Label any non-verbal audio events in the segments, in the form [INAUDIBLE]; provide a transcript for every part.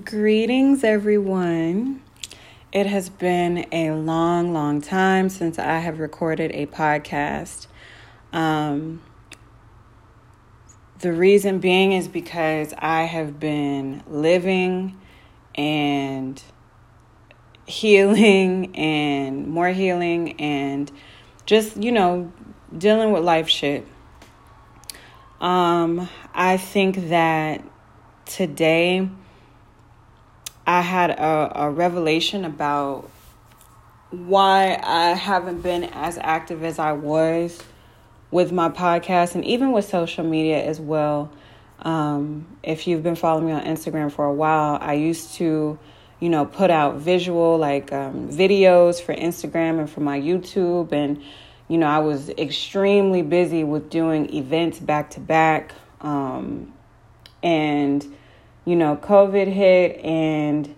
Greetings, everyone. It has been a long, long time since I have recorded a podcast. Um, the reason being is because I have been living and healing and more healing and just, you know, dealing with life shit. Um, I think that today I had a, a revelation about why I haven't been as active as I was with my podcast and even with social media as well. Um, if you've been following me on Instagram for a while, I used to, you know, put out visual like um, videos for Instagram and for my YouTube. And, you know, I was extremely busy with doing events back to back. Um, and, you know, COVID hit and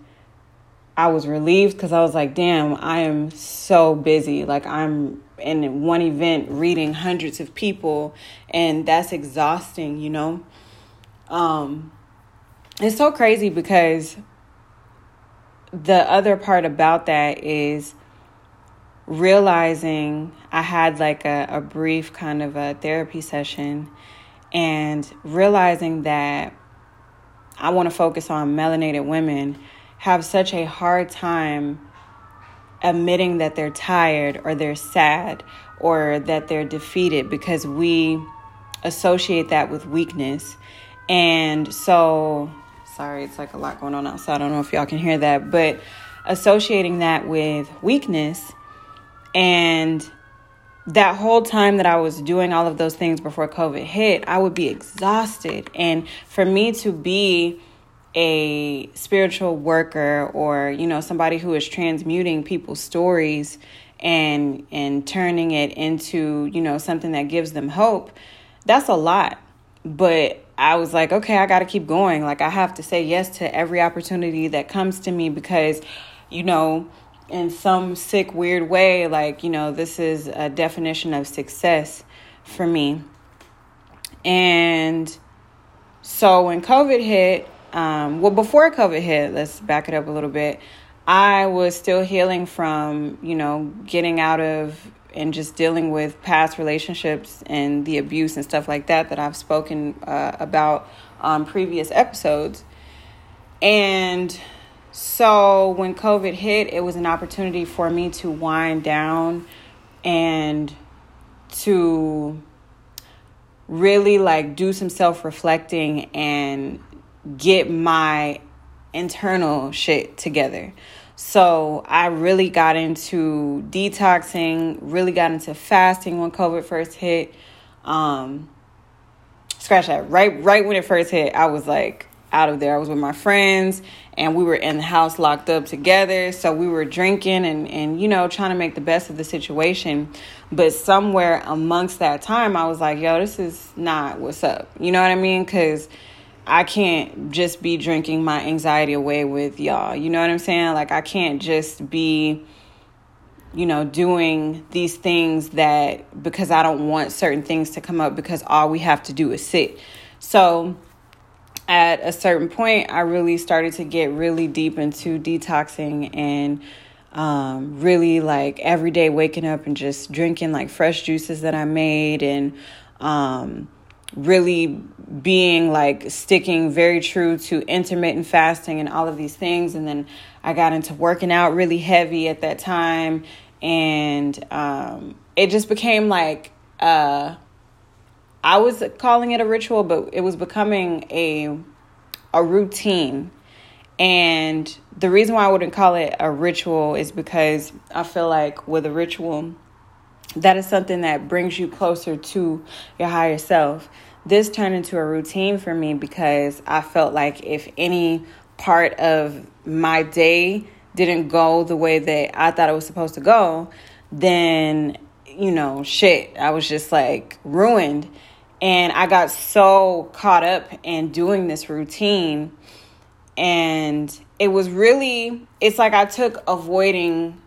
I was relieved because I was like, damn, I am so busy. Like, I'm in one event reading hundreds of people, and that's exhausting, you know? Um, it's so crazy because the other part about that is realizing I had like a, a brief kind of a therapy session and realizing that I want to focus on melanated women have such a hard time admitting that they're tired or they're sad or that they're defeated because we associate that with weakness. And so, sorry, it's like a lot going on outside. I don't know if y'all can hear that, but associating that with weakness and that whole time that I was doing all of those things before COVID hit, I would be exhausted. And for me to be a spiritual worker or, you know, somebody who is transmuting people's stories and and turning it into, you know, something that gives them hope, that's a lot. But I was like, okay, I got to keep going. Like I have to say yes to every opportunity that comes to me because, you know, in some sick, weird way, like, you know, this is a definition of success for me. And so when COVID hit, um, well, before COVID hit, let's back it up a little bit. I was still healing from, you know, getting out of and just dealing with past relationships and the abuse and stuff like that that I've spoken uh, about on previous episodes. And so when COVID hit, it was an opportunity for me to wind down and to really like do some self reflecting and get my internal shit together. So I really got into detoxing, really got into fasting when COVID first hit. Um, scratch that. Right, right when it first hit, I was like, out of there. I was with my friends and we were in the house locked up together. So we were drinking and, and you know, trying to make the best of the situation. But somewhere amongst that time, I was like, yo, this is not what's up. You know what I mean? Because I can't just be drinking my anxiety away with y'all. You know what I'm saying? Like, I can't just be you know, doing these things that because I don't want certain things to come up because all we have to do is sit. So at a certain point, I really started to get really deep into detoxing and um, really like every day waking up and just drinking like fresh juices that I made and um, really being like sticking very true to intermittent fasting and all of these things. And then I got into working out really heavy at that time. And um, it just became like, uh, I was calling it a ritual, but it was becoming a a routine. And the reason why I wouldn't call it a ritual is because I feel like with a ritual, that is something that brings you closer to your higher self. This turned into a routine for me because I felt like if any part of my day didn't go the way that I thought it was supposed to go, then, you know, shit, I was just like ruined. And I got so caught up in doing this routine. And it was really, it's like I took avoiding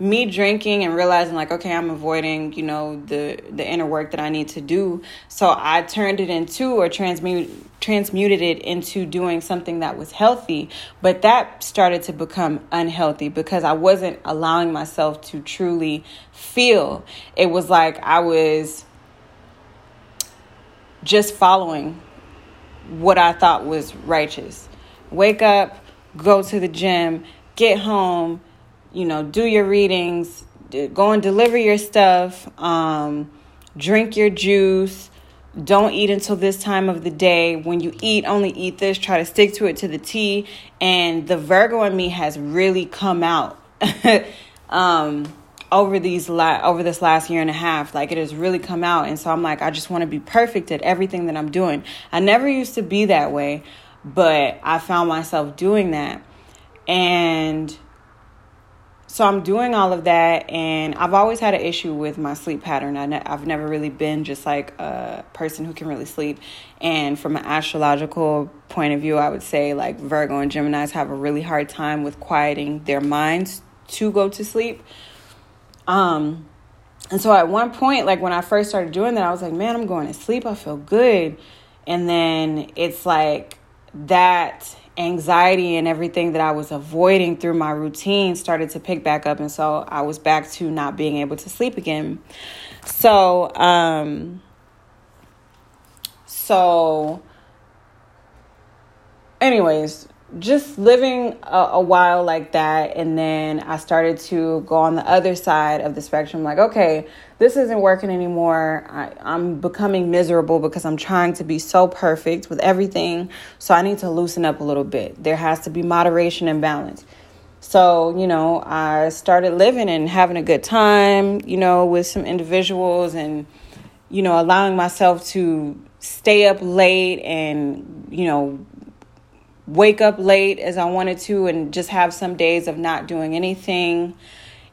me drinking and realizing like okay i'm avoiding you know the the inner work that i need to do. So i turned it into or transmute transmuted it into doing something that was healthy. But that started to become unhealthy because i wasn't allowing myself to truly feel. It was like i was just following what i thought was righteous wake up go to the gym get home you know, do your readings, go and deliver your stuff, um, drink your juice. Don't eat until this time of the day. When you eat, only eat this. Try to stick to it to the T. And the Virgo in me has really come out [LAUGHS] um, over these la- over this last year and a half. Like it has really come out, and so I'm like, I just want to be perfect at everything that I'm doing. I never used to be that way, but I found myself doing that, and so I'm doing all of that, and I've always had an issue with my sleep pattern. I ne- I've never really been just like a person who can really sleep. And from an astrological point of view, I would say like Virgo and Geminis have a really hard time with quieting their minds to go to sleep. Um, and so at one point, like when I first started doing that, I was like, man, I'm going to sleep. I feel good. And then it's like that anxiety and everything that I was avoiding through my routine started to pick back up. And so I was back to not being able to sleep again. So, um, so, anyways, just living a, a, while like that and then i started to go on the other side of the spectrum like okay this isn't working anymore. I, i'm becoming miserable because i'm trying to be so perfect with everything. So i need to loosen up a little bit. There has to be moderation and balance. So you know i started living and having a good time you know with some individuals and you know allowing myself to stay up late and you know wake up late as I wanted to and just have some days of not doing anything.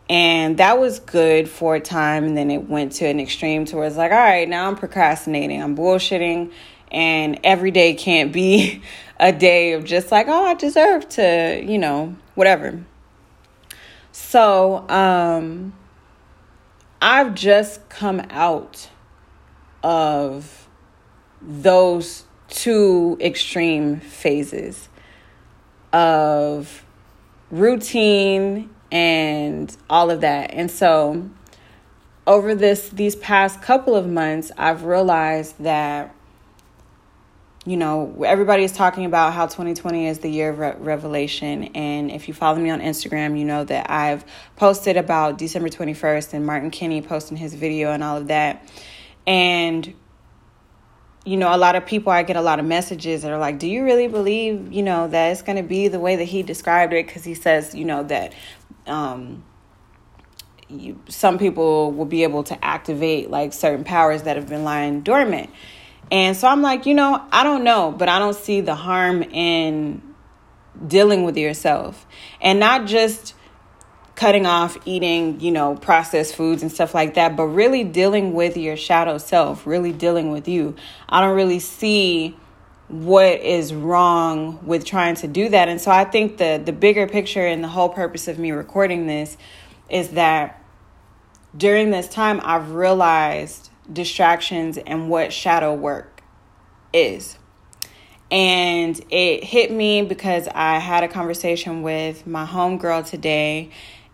And that was good for a time. And then it went to an extreme to where it's like, all right, now I'm procrastinating, I'm bullshitting. And every day can't be [LAUGHS] a day of just like, oh, I deserve to, you know, whatever. So, um, I've just come out of those two extreme phases of routine and all of that. And so over this these past couple of months, I've realized that you know, everybody is talking about how 2020 is the year of re- revelation. And if you follow me on Instagram, you know that I've posted about December 21st and Martin Kinney posting his video and all of that. And you know, a lot of people, I get a lot of messages that are like, do you really believe, you know, that it's going to be the way that he described it? Because he says, you know, that um, you, some people will be able to activate like certain powers that have been lying dormant. And so I'm like, you know, I don't know, but I don't see the harm in dealing with yourself and not just cutting off eating, you know, processed foods and stuff like that, but really dealing with your shadow self, really dealing with you. I don't really see what is wrong with trying to do that. And so I think the the bigger picture and the whole purpose of me recording this is that during this time I've realized distractions and what shadow work is. And it hit me because I had a conversation with my homegirl today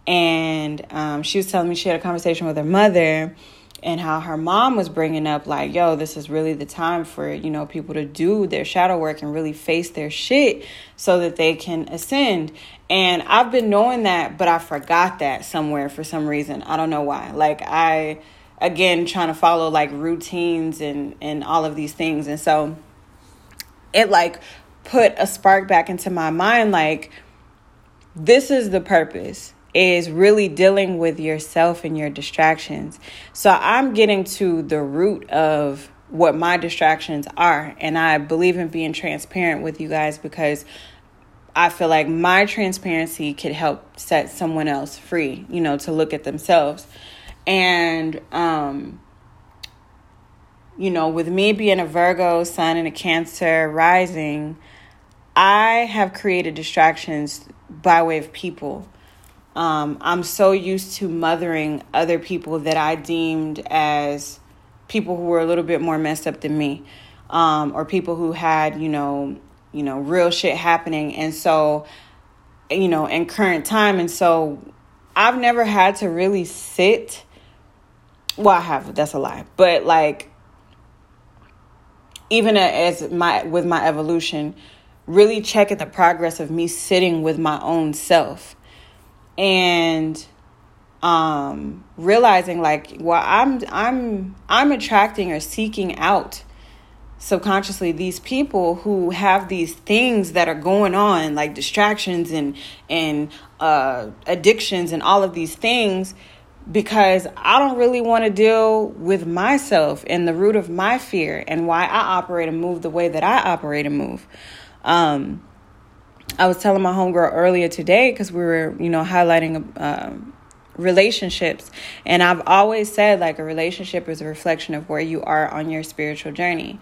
and um, she was telling me she had a conversation with her mother and how her mom was bringing up like yo this is really the time for you know people to do their shadow work and really face their shit so that they can ascend. And i've been knowing that but i forgot that somewhere for some reason. I don't know why. Like i again trying to follow like routines and and all of these things. And so it like put a spark back into my mind like this is the purpose is really dealing with yourself and your distractions. So I'm getting to the root of what my distractions are. And I believe in being transparent with you guys because I feel like my transparency could help set someone else free, you know, to look at themselves. And, um, you know, with me being a Virgo, Sun, and a Cancer rising, I have created distractions by way of people um, I'm so used to mothering other people that I deemed as people who were a little bit more messed up than me, um, or people who had, you know, you know, real shit happening. And so, you know, in current time. And so I've never had to really sit. Well, I have, that's a lie. But like, even as my with my evolution, really checking the progress of me sitting with my own self and um realizing like well i'm i'm i'm attracting or seeking out subconsciously these people who have these things that are going on like distractions and and uh addictions and all of these things because I don't really want to deal with myself and the root of my fear and why I operate and move the way that I operate and move. Um, I was telling my homegirl earlier today because we were, you know, highlighting uh, relationships, and I've always said like a relationship is a reflection of where you are on your spiritual journey.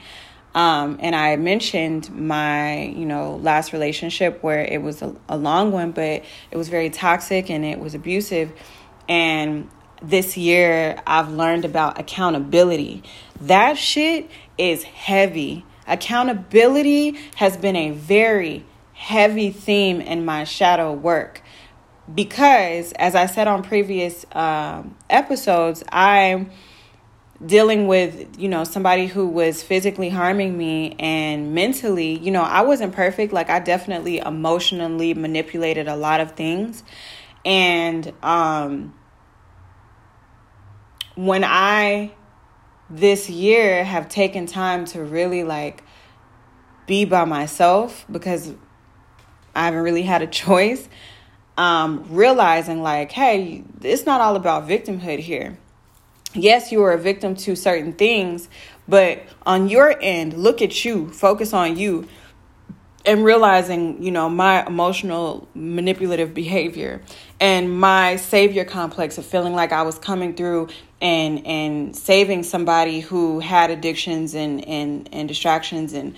Um, and I mentioned my, you know, last relationship where it was a, a long one, but it was very toxic and it was abusive. And this year, I've learned about accountability. That shit is heavy. Accountability has been a very heavy theme in my shadow work. Because, as I said on previous um, episodes, I'm dealing with you know somebody who was physically harming me and mentally you know i wasn't perfect. Like i definitely emotionally manipulated a lot of things. And um when i this year have taken time to really like be by myself because I haven't really had a choice. Um, realizing like, hey, it's not all about victimhood here. Yes, you are a victim to certain things, but on your end, look at you, focus on you, and realizing, you know, my emotional manipulative behavior and my savior complex of feeling like I was coming through and and saving somebody who had addictions and and and distractions and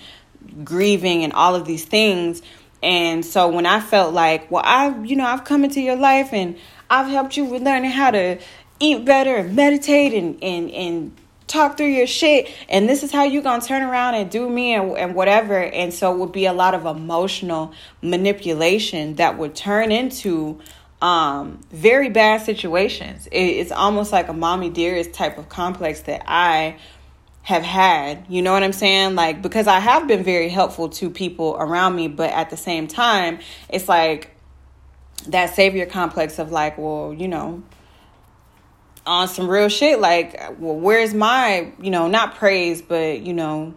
grieving and all of these things and so when I felt like, well, I, you know, I've come into your life and I've helped you with learning how to eat better and meditate and, and, and talk through your shit. And this is how you're going to turn around and do me and, and whatever. And so it would be a lot of emotional manipulation that would turn into um, very bad situations. It, it's almost like a mommy dearest type of complex that I have had. You know what I'm saying? Like, because I have been very helpful to people around me, but at the same time, it's like that savior complex of like, well, you know, on some real shit, like, well, where's my, you know, not praise, but, you know,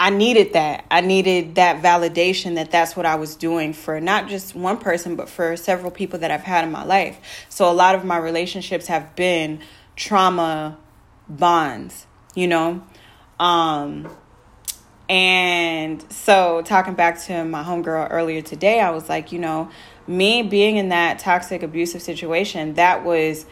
I needed that. I needed that validation that that's what I was doing for not just one person, but for several people that I've had in my life. So a lot of my relationships have been trauma bonds you know? Um, and so, talking back to my homegirl earlier today, I was like, you know, me being in that toxic, abusive situation, that was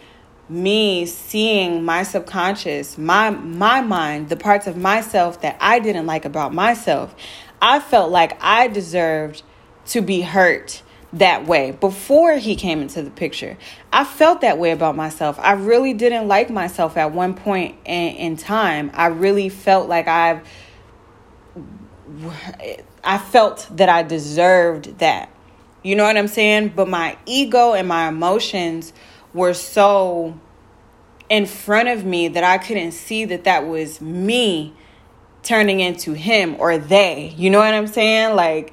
me seeing my subconscious, my my mind, the parts of myself that I didn't like about myself. I felt like I deserved to be hurt that way before he came into the picture. I felt that way about myself. I really didn't like myself at one point in, in time. I really felt like I've I felt that I deserved that. You know what I'm saying? But my ego and my emotions were so in front of me that I couldn't see that that was me turning into him or they. You know what I'm saying? Like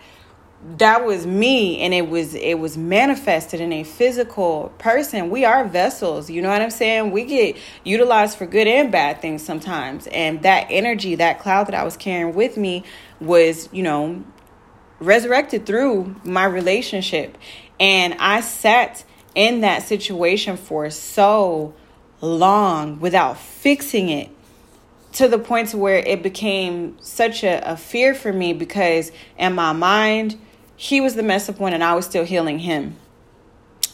that was me and it was it was manifested in a physical person. We are vessels you know what i'm saying? We get utilized for good and bad things sometimes and that energy that cloud that i was carrying with me was you know resurrected through my relationship. And i sat in that situation for so long without fixing it to the point to where it became such a, a fear for me because in my mind he was the mess up one and I was still healing him.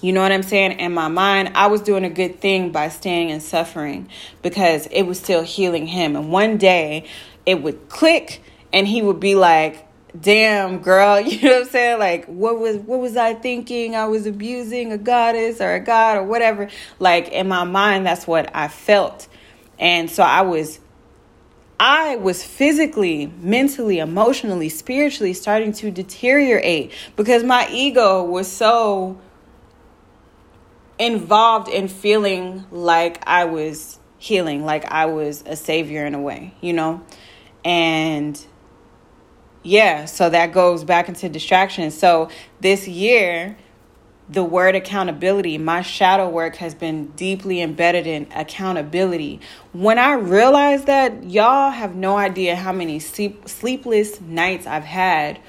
You know what I'm saying? In my mind, I was doing a good thing by staying and suffering because it was still healing him. And one day it would click and he would be like, damn girl [LAUGHS] you know what i'm saying like what was what was i thinking i was abusing a goddess or a god or whatever like in my mind that's what i felt and so i was i was physically mentally emotionally spiritually starting to deteriorate because my ego was so involved in feeling like i was healing like i was a savior in a way you know and yeah, so that goes back into distraction. So this year, the word accountability, my shadow work has been deeply embedded in accountability. When I realized that, y'all have no idea how many sleep, sleepless nights I've had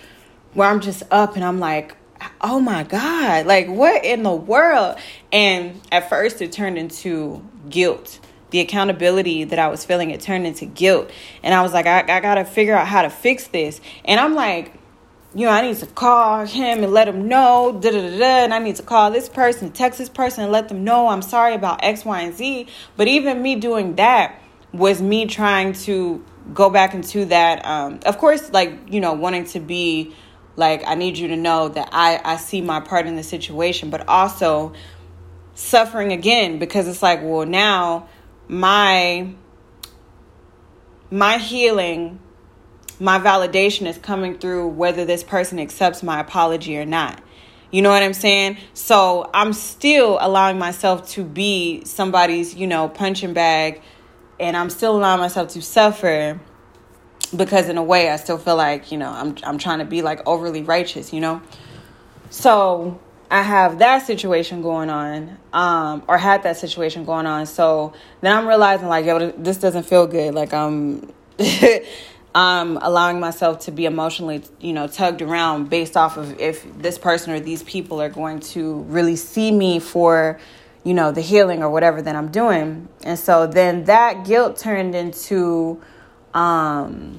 where I'm just up and I'm like, oh my God, like what in the world? And at first it turned into guilt the accountability that I was feeling, it turned into guilt. And I was like, I, I got to figure out how to fix this. And I'm like, you know, I need to call him and let him know, da da da da. And I need to call this person, text this person, and let them know I'm sorry about X, Y, and Z. But even me doing that was me trying to go back into that. Um, of course, like, you know, wanting to be like, I need you to know that I, I see my part in the situation, but also suffering again because it's like, well, now my my healing my validation is coming through whether this person accepts my apology or not you know what i'm saying so i'm still allowing myself to be somebody's you know punching bag and i'm still allowing myself to suffer because in a way i still feel like you know i'm i'm trying to be like overly righteous you know so I have that situation going on, um, or had that situation going on. So then I'm realizing like, yo, this doesn't feel good. Like I'm, [LAUGHS] I'm allowing myself to be emotionally, you know, tugged around based off of if this person or these people are going to really see me for, you know, the healing or whatever that I'm doing. And so then that guilt turned into, um,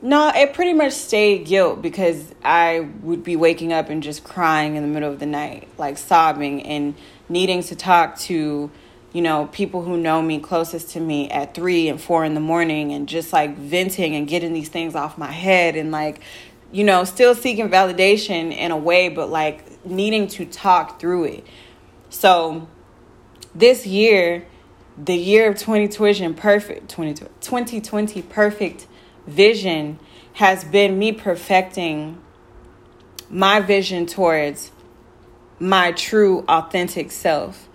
no, it pretty much stayed guilt because I would be waking up and just crying in the middle of the night, like sobbing and needing to talk to, you know, people who know me closest to me at three and four in the morning and just like venting and getting these things off my head and like, you know, still seeking validation in a way, but like needing to talk through it. So this year, the year of 2020 perfect 2020 perfect vision has been me perfecting my vision towards my true authentic self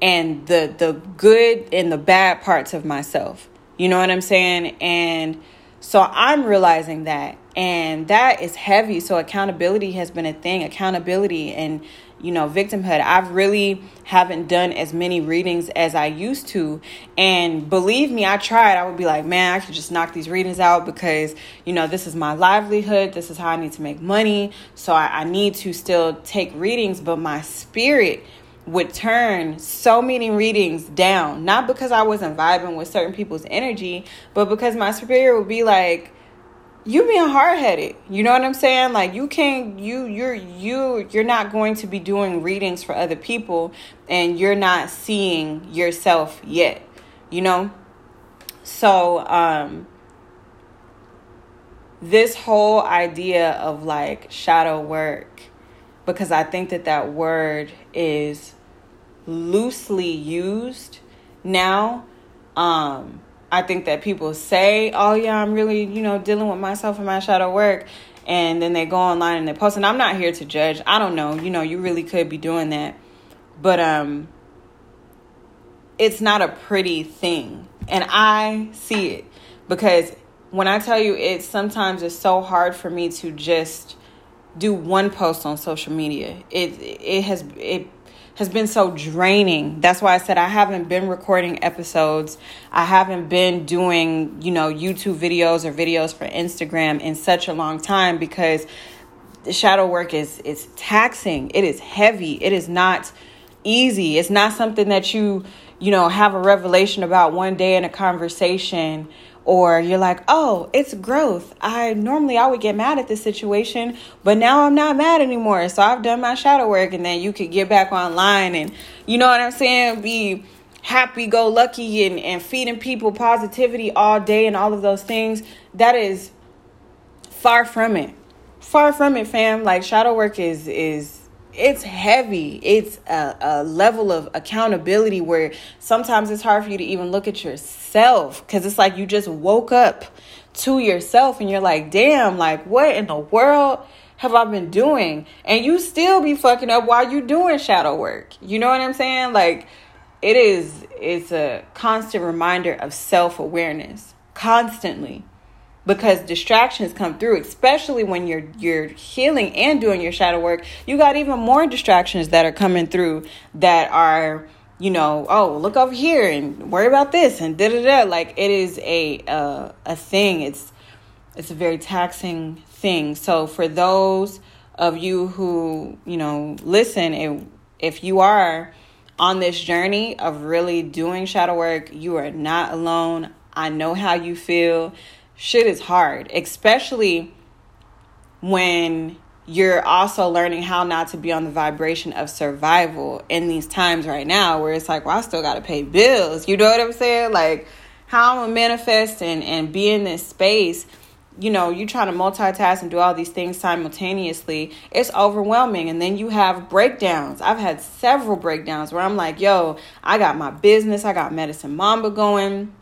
and the the good and the bad parts of myself. You know what I'm saying? And so I'm realizing that and that is heavy. So accountability has been a thing. Accountability and you know victimhood i've really haven't done as many readings as i used to and believe me i tried i would be like man i could just knock these readings out because you know this is my livelihood this is how i need to make money so i, I need to still take readings but my spirit would turn so many readings down not because i wasn't vibing with certain people's energy but because my superior would be like you being hard headed. You know what I'm saying? Like you can't you you're you you're not going to be doing readings for other people and you're not seeing yourself yet. You know? So um this whole idea of like shadow work because I think that that word is loosely used now um I think that people say, "Oh yeah, I'm really, you know, dealing with myself and my shadow work." And then they go online and they post and I'm not here to judge. I don't know. You know, you really could be doing that. But um it's not a pretty thing. And I see it because when I tell you it sometimes it's so hard for me to just do one post on social media. It it has it has been so draining. That's why I said I haven't been recording episodes. I haven't been doing, you know, YouTube videos or videos for Instagram in such a long time because the shadow work is is taxing. It is heavy. It is not easy. It's not something that you, you know, have a revelation about one day in a conversation or you're like, "Oh, it's growth." I normally I would get mad at this situation, but now I'm not mad anymore. So I've done my shadow work and then you could get back online and you know what I'm saying, be happy go lucky and and feeding people positivity all day and all of those things. That is Far from it. Far from it, fam. Like shadow work is is it's heavy. It's a, a level of accountability where sometimes it's hard for you to even look at yourself because it's like you just woke up to yourself and you're like, damn, like what in the world have I been doing? And you still be fucking up while you're doing shadow work. You know what I'm saying? Like it is it's a constant reminder of self-awareness constantly because distractions come through especially when you're you're healing and doing your shadow work you got even more distractions that are coming through that are you know oh look over here and worry about this and da da da. Like it is a uh, a thing. It's it's a very taxing thing. So for those of you who you know listen if, if you are on this journey of really doing shadow work you are not alone. I know how you feel. Shit is hard, especially when you're also learning how not to be on the vibration of survival in these times right now where it's like, well, I still got to pay bills. You know what I'm saying? Like, how I'm going to manifest and, and be in this space. You know, you trying to multitask and do all these things simultaneously, it's overwhelming. And then you have breakdowns. I've had several breakdowns where I'm like, yo, I got my business, I got Medicine Mamba going,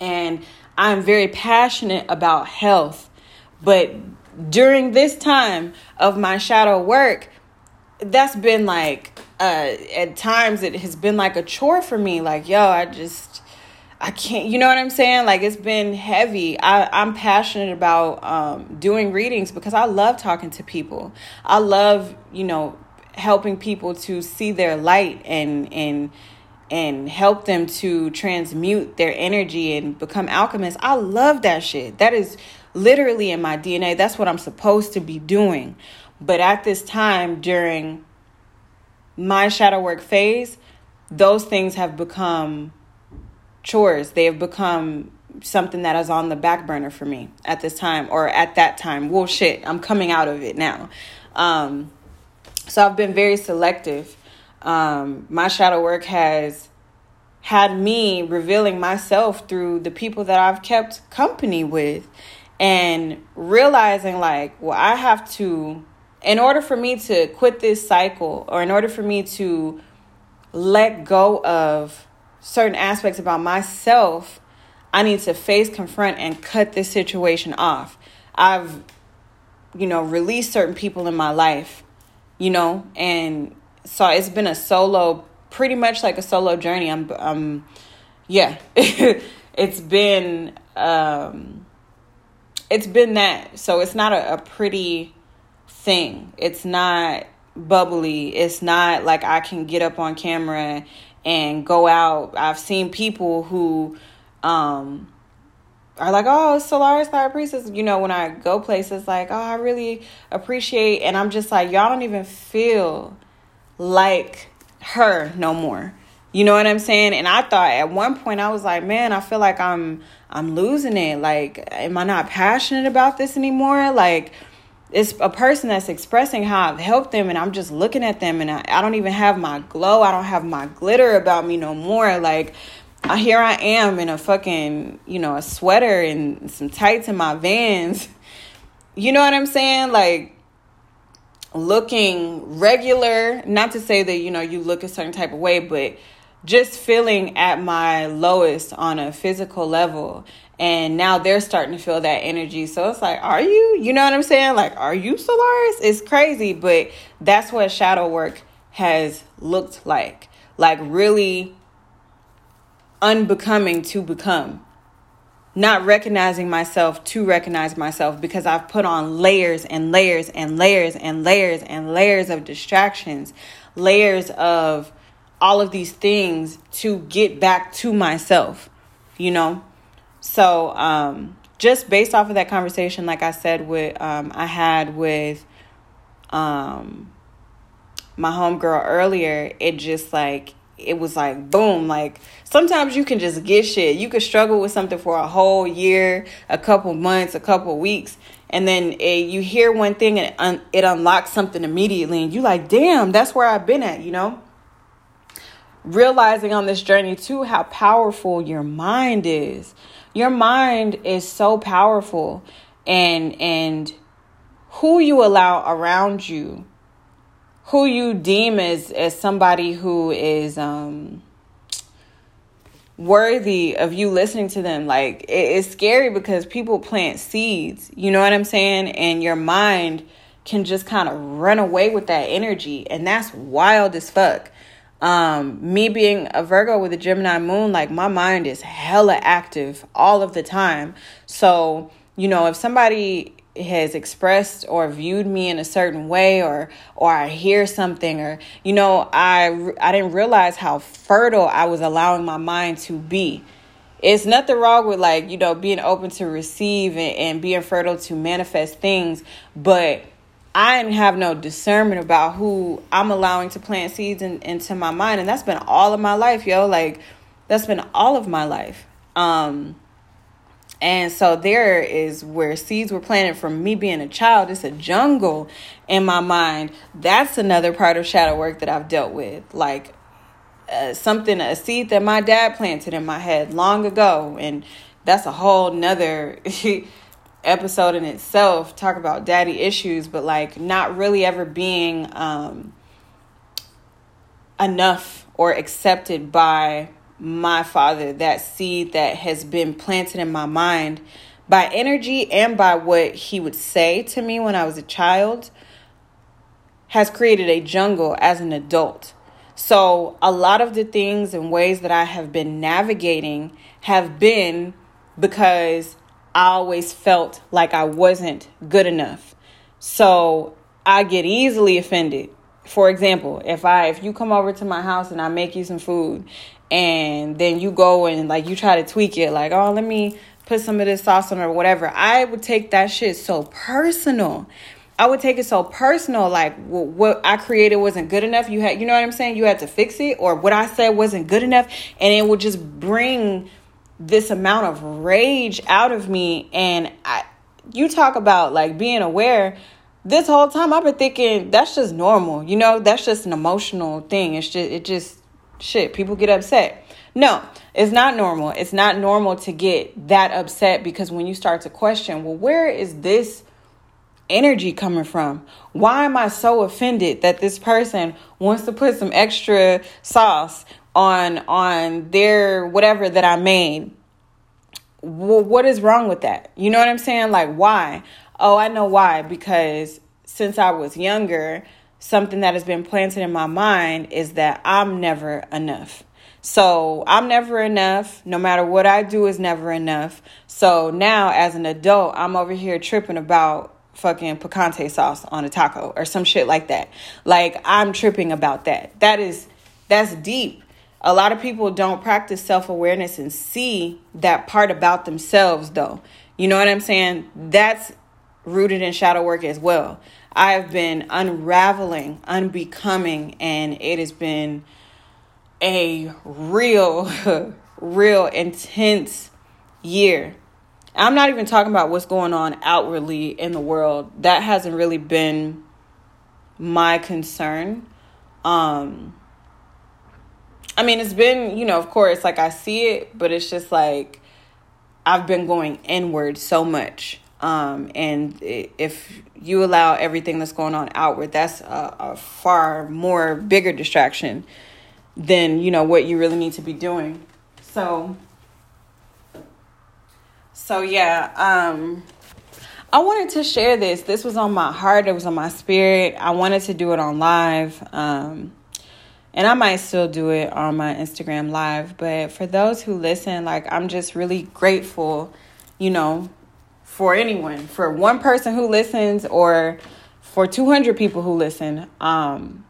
and I'm very passionate about health. But during this time of my shadow work, that's been like uh at times it has been like a chore for me. Like yo i just i can't you know what i'm saying? Like it's been heavy. I i'm passionate about um doing readings because i love talking to people. I love you know helping people to see their light and and and help them to transmute their energy and become alchemists. I love that shit. That is literally in my DNA. That's what I'm supposed to be doing. But at this time during my shadow work phase, those things have become chores. They have become something that is on the back burner for me at this time or at that time. Well, shit, I'm coming out of it now. Um, so I've been very selective um, my shadow work has had me revealing myself through the people that I've kept company with and realizing like well I have to in order for me to quit this cycle or in order for me to let go of certain aspects about myself I need to face confront and cut this situation off. I've you know released certain people in my life you know and so it's been a solo pretty much like a solo journey. I'm um yeah. [LAUGHS] It's been um it's been that. So it's not a, a pretty thing. It's not bubbly. It's not like i can get up on camera and go out. I've seen people who um are like, oh, Solaris Fire Priestess. You know, when I go places, like, oh, I really appreciate, and I'm just like, y'all don't even feel like her no more. You know what I'm saying? And I thought at one point I was like, man, I feel like I'm I'm losing it. Like, am I not passionate about this anymore? Like, it's a person that's expressing how I've helped them, and I'm just looking at them, and I, I don't even have my glow. I don't have my glitter about me no more. Like, here I am in a fucking, you know, a sweater and some tights in my vans. [LAUGHS] You know what I'm saying? Like, looking regular not to say that you know you look a certain type of way but just feeling at my lowest on a physical level. And now they're starting to feel that energy. So it's like are you you know what i'm saying? Like are you solaris? It's crazy but that's what shadow work has looked like. Like really unbecoming to become not recognizing myself to recognize myself because I've put on layers and layers and layers and layers and layers of distractions, layers of all of these things to get back to myself, you know? So, um, just based off of that conversation, like I said, with um, I had with um, my homegirl earlier, it just like it was like boom like sometimes you can just get shit. You could struggle with something for a whole year a couple months a couple weeks and then it, you hear one thing and it, un, it unlocks something immediately and you like damn that's where i've been at you know? Realizing on this journey too how powerful your mind is. Your mind is so powerful and and who you allow around you who you deem as as somebody who is um worthy of you listening to them. Like it, it's scary because people plant seeds you know what i'm saying? And your mind can just kind of run away with that energy and that's wild as fuck. Um me being a virgo with a gemini moon like my mind is hella active all of the time. So you know if somebody has expressed or viewed me in a certain way or or I hear something or you know I I didn't realize how fertile I was allowing my mind to be. It's nothing wrong with like, you know, being open to receive and, and being fertile to manifest things, but I didn't have no discernment about who I'm allowing to plant seeds in, into my mind and that's been all of my life, yo. Like that's been all of my life. Um and so there is where seeds were planted from me being a child. It's a jungle in my mind. That's another part of shadow work that I've dealt with. Like uh, something, a seed that my dad planted in my head long ago. And that's a whole nother [LAUGHS] episode in itself. Talk about daddy issues, but like not really ever being um, enough or accepted by my father, that seed that has been planted in my mind by energy and by what he would say to me when I was a child, has created a jungle as an adult. So, a lot of the things and ways that I have been navigating have been because I always felt like I wasn't good enough. So, I get easily offended. For example, if I if you come over to my house and I make you some food and then you go and like you try to tweak it like oh let me put some of this sauce on or whatever. I would take that shit so personal. I would take it so personal like what i created wasn't good enough. You had you know what i'm saying? You had to fix it or what i said wasn't good enough and it would just bring this amount of rage out of me. And i you talk about like being aware. This whole time i've been thinking that's just normal you know? That's just an emotional thing. It's just it just shit, people get upset. No, it's not normal. It's not normal to get that upset because when you start to question, well, where is this energy coming from? Why am I so offended that this person wants to put some extra sauce on on their whatever that I made? Well, what is wrong with that? You know what I'm saying? Like why? Oh, I know why because since I was younger, something that has been planted in my mind is that I'm never enough. So I'm never enough. No matter what I do is never enough. So now as an adult, I'm over here tripping about fucking picante sauce on a taco or some shit like that. Like I'm tripping about that. That is that's deep. A lot of people don't practice self-awareness and see that part about themselves though. You know what I'm saying? That's rooted in shadow work as well. I've been unraveling, unbecoming, and it has been a real, [LAUGHS] real intense year. I'm not even talking about what's going on outwardly in the world. That hasn't really been my concern. Um I mean, it's been, you know, of course, like I see it, but it's just like I've been going inward so much. Um, and if you allow everything that's going on outward, that's a, a, far more bigger distraction than you know what you really need to be doing. So, so yeah, um, I wanted to share this. This was on my heart. It was on my spirit. I wanted to do it on live. Um, and I might still do it on my Instagram live. But for those who listen, like I'm just really grateful, you know, for anyone, for one person who listens or for 200 people who listen. Um,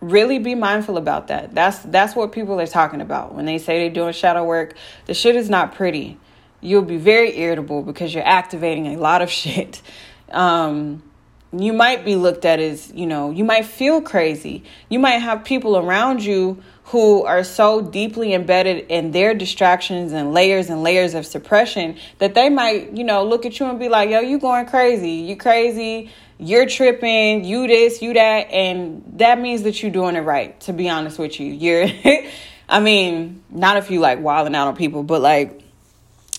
really be mindful about that. That's that's what people are talking about when they say they're doing shadow work. The shit is not pretty. You'll be very irritable because you're activating a lot of [LAUGHS] shit. Um, you might be looked at as, you know, you might feel crazy. You might have people around you who are so deeply embedded in their distractions and layers and layers of suppression that they might, you know, look at you and be like, yo, you going crazy. You crazy. You're tripping. You this, you that. And that means that you're doing it right, to be honest with you. You're, [LAUGHS] I mean, not if you like wilding out on people, but like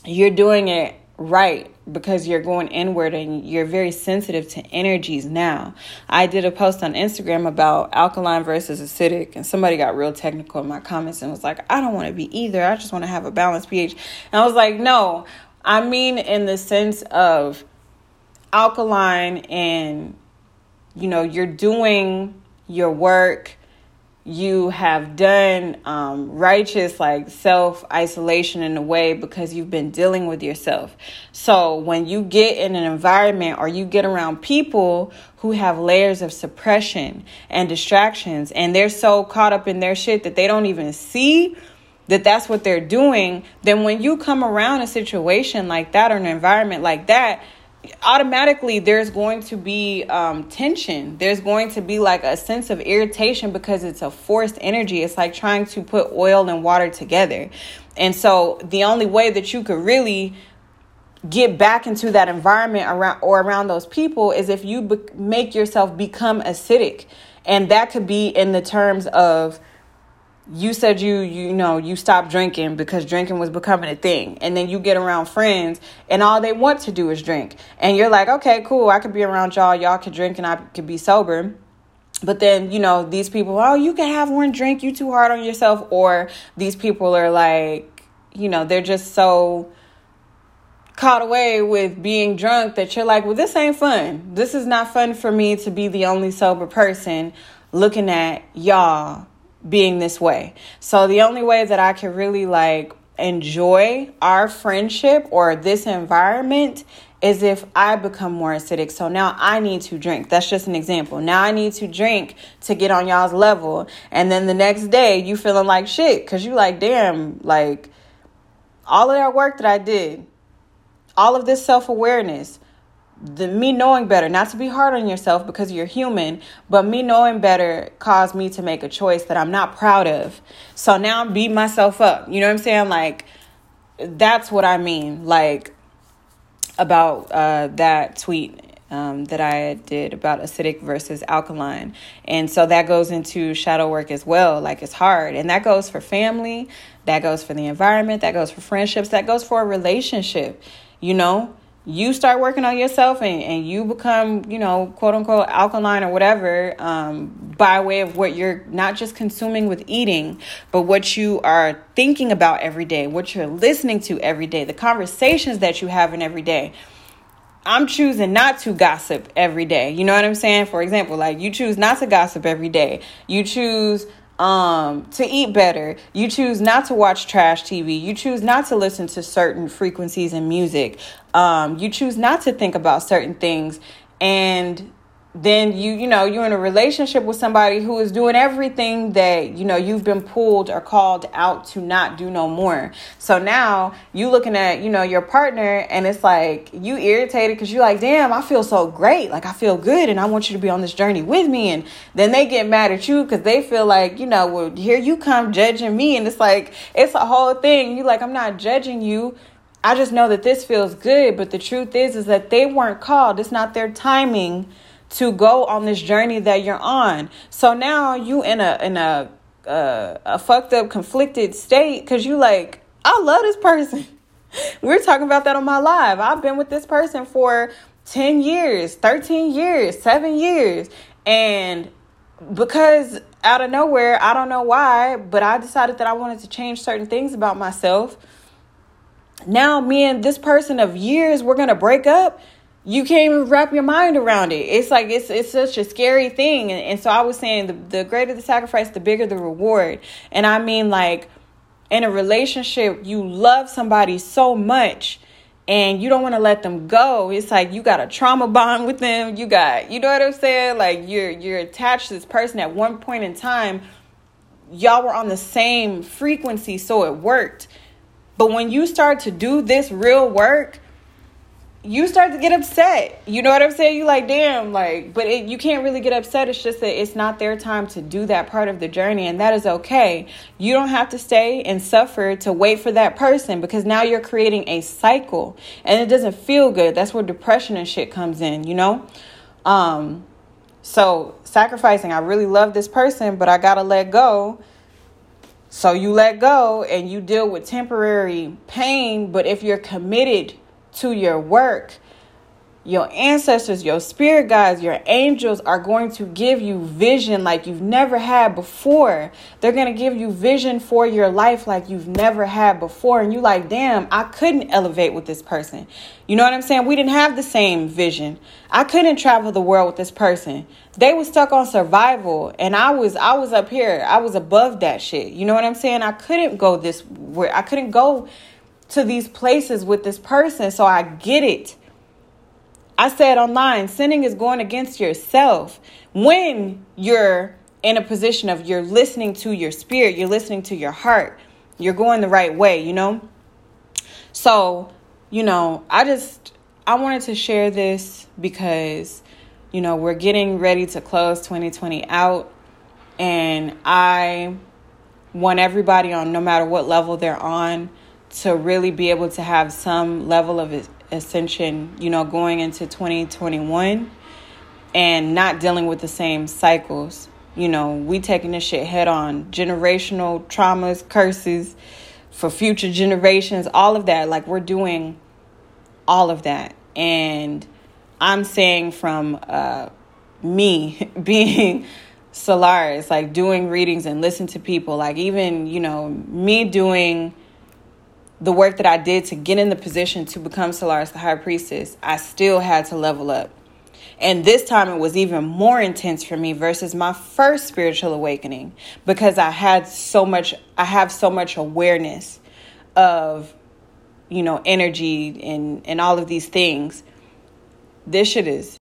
you're doing it right because you're going inward and you're very sensitive to energies now. I did a post on Instagram about alkaline versus acidic, and somebody got real technical in my comments and was like, I don't want to be either. I just want to have a balanced pH. And I was like, no, I mean, in the sense of alkaline and, you know, you're doing your work you have done um, righteous like self isolation in a way because you've been dealing with yourself. So when you get in an environment or you get around people who have layers of suppression and distractions and they're so caught up in their shit that they don't even see that that's what they're doing then when you come around a situation like that or an environment like that automatically there's going to be um, tension. There's going to be like a sense of irritation because it's a forced energy. It's like trying to put oil and water together. And so the only way that you could really get back into that environment around or around those people is if you be- make yourself become acidic. And that could be in the terms of you said you you know you stopped drinking because drinking was becoming a thing. And then you get around friends and all they want to do is drink. And you're like okay cool i could be around y'all. Y'all could drink and i could be sober. But then you know these people oh you can have one drink. You too hard on yourself. Or these people are like you know they're just so caught away with being drunk that you're like well this ain't fun. This is not fun for me to be the only sober person looking at y'all being this way. So the only way that I can really like enjoy our friendship or this environment is if I become more acidic. So now I need to drink. That's just an example. Now I need to drink to get on y'all's level. And then the next day you feeling like shit because you like, damn, like all of that work that I did, all of this self awareness, the me knowing better, not to be hard on yourself because you're human, but me knowing better caused me to make a choice that I'm not proud of. So now I'm beating myself up. You know what I'm saying? Like that's what I mean. Like about uh, that tweet um, that I did about acidic versus alkaline. And so that goes into shadow work as well. Like it's hard. And that goes for family, that goes for the environment, that goes for friendships, that goes for a relationship, you know? You start working on yourself and, and you become, you know, quote unquote alkaline or whatever, um, by way of what you're not just consuming with eating, but what you are thinking about every day, what you're listening to every day, the conversations that you have in every day. I'm choosing not to gossip every day. You know what I'm saying? For example, like you choose not to gossip every day. You choose um, to eat better. You choose not to watch trash TV. You choose not to listen to certain frequencies in music. Um, you choose not to think about certain things. And then you you know you're in a relationship with somebody who is doing everything that you know you've been pulled or called out to not do no more. So now you looking at you know your partner and it's like you irritated because you're like damn i feel so great. Like i feel good and i want you to be on this journey with me. And then they get mad at you because they feel like you know well here you come judging me. And it's like it's a whole thing. You like i'm not judging you. I just know that this feels good but the truth is is that they weren't called. It's not their timing to go on this journey that you're on. So now you in a in a uh, a fucked up conflicted state because you like I love this person. [LAUGHS] We're talking about that on my live. I've been with this person for 10 years, 13 years, 7 years. And because out of nowhere, I don't know why, but I decided that I wanted to change certain things about myself. Now, me and this person of years, we're going to break up you can't even wrap your mind around it. It's like it's it's such a scary thing. And, and so I was saying the, the greater the sacrifice, the bigger the reward. And I mean like in a relationship, you love somebody so much and you don't want to let them go. It's like you got a trauma bond with them. You got, you know what I'm saying? Like you're you're attached to this person at one point in time. Y'all were on the same frequency, so it worked. But when you start to do this real work, you start to get upset. You know what I'm saying? You like, damn, like, but it, you can't really get upset. It's just that it's not their time to do that part of the journey, and that is okay. You don't have to stay and suffer to wait for that person because now you're creating a cycle, and it doesn't feel good. That's where depression and shit comes in. You know, um, so sacrificing. I really love this person, but I gotta let go. So you let go and you deal with temporary pain, but if you're committed to your work, your ancestors, your spirit guides, your angels are going to give you vision like you've never had before. They're going to give you vision for your life like you've never had before. And you like, damn, I couldn't elevate with this person. You know what I'm saying? We didn't have the same vision. I couldn't travel the world with this person. They were stuck on survival and I was I was up here. I was above that shit. You know what I'm saying? I couldn't go this where I couldn't go to these places with this person. So I get it. I said online, sinning is going against yourself when you're in a position of you're listening to your spirit, you're listening to your heart, you're going the right way, you know? So, you know, I just I wanted to share this because you know, we're getting ready to close 2020 out and I want everybody on no matter what level they're on to really be able to have some level of ascension, you know, going into 2021 and not dealing with the same cycles. You know, we taking this shit head on. Generational traumas, curses for future generations, all of that. Like we're doing all of that. And I'm saying from uh, me [LAUGHS] being Solaris, like doing readings and listen to people, like even, you know, me doing the work that I did to get in the position to become Solaris the High Priestess, I still had to level up. And this time it was even more intense for me versus my first spiritual awakening because I had so much, I have so much awareness of, you know, energy and, and all of these things. This shit is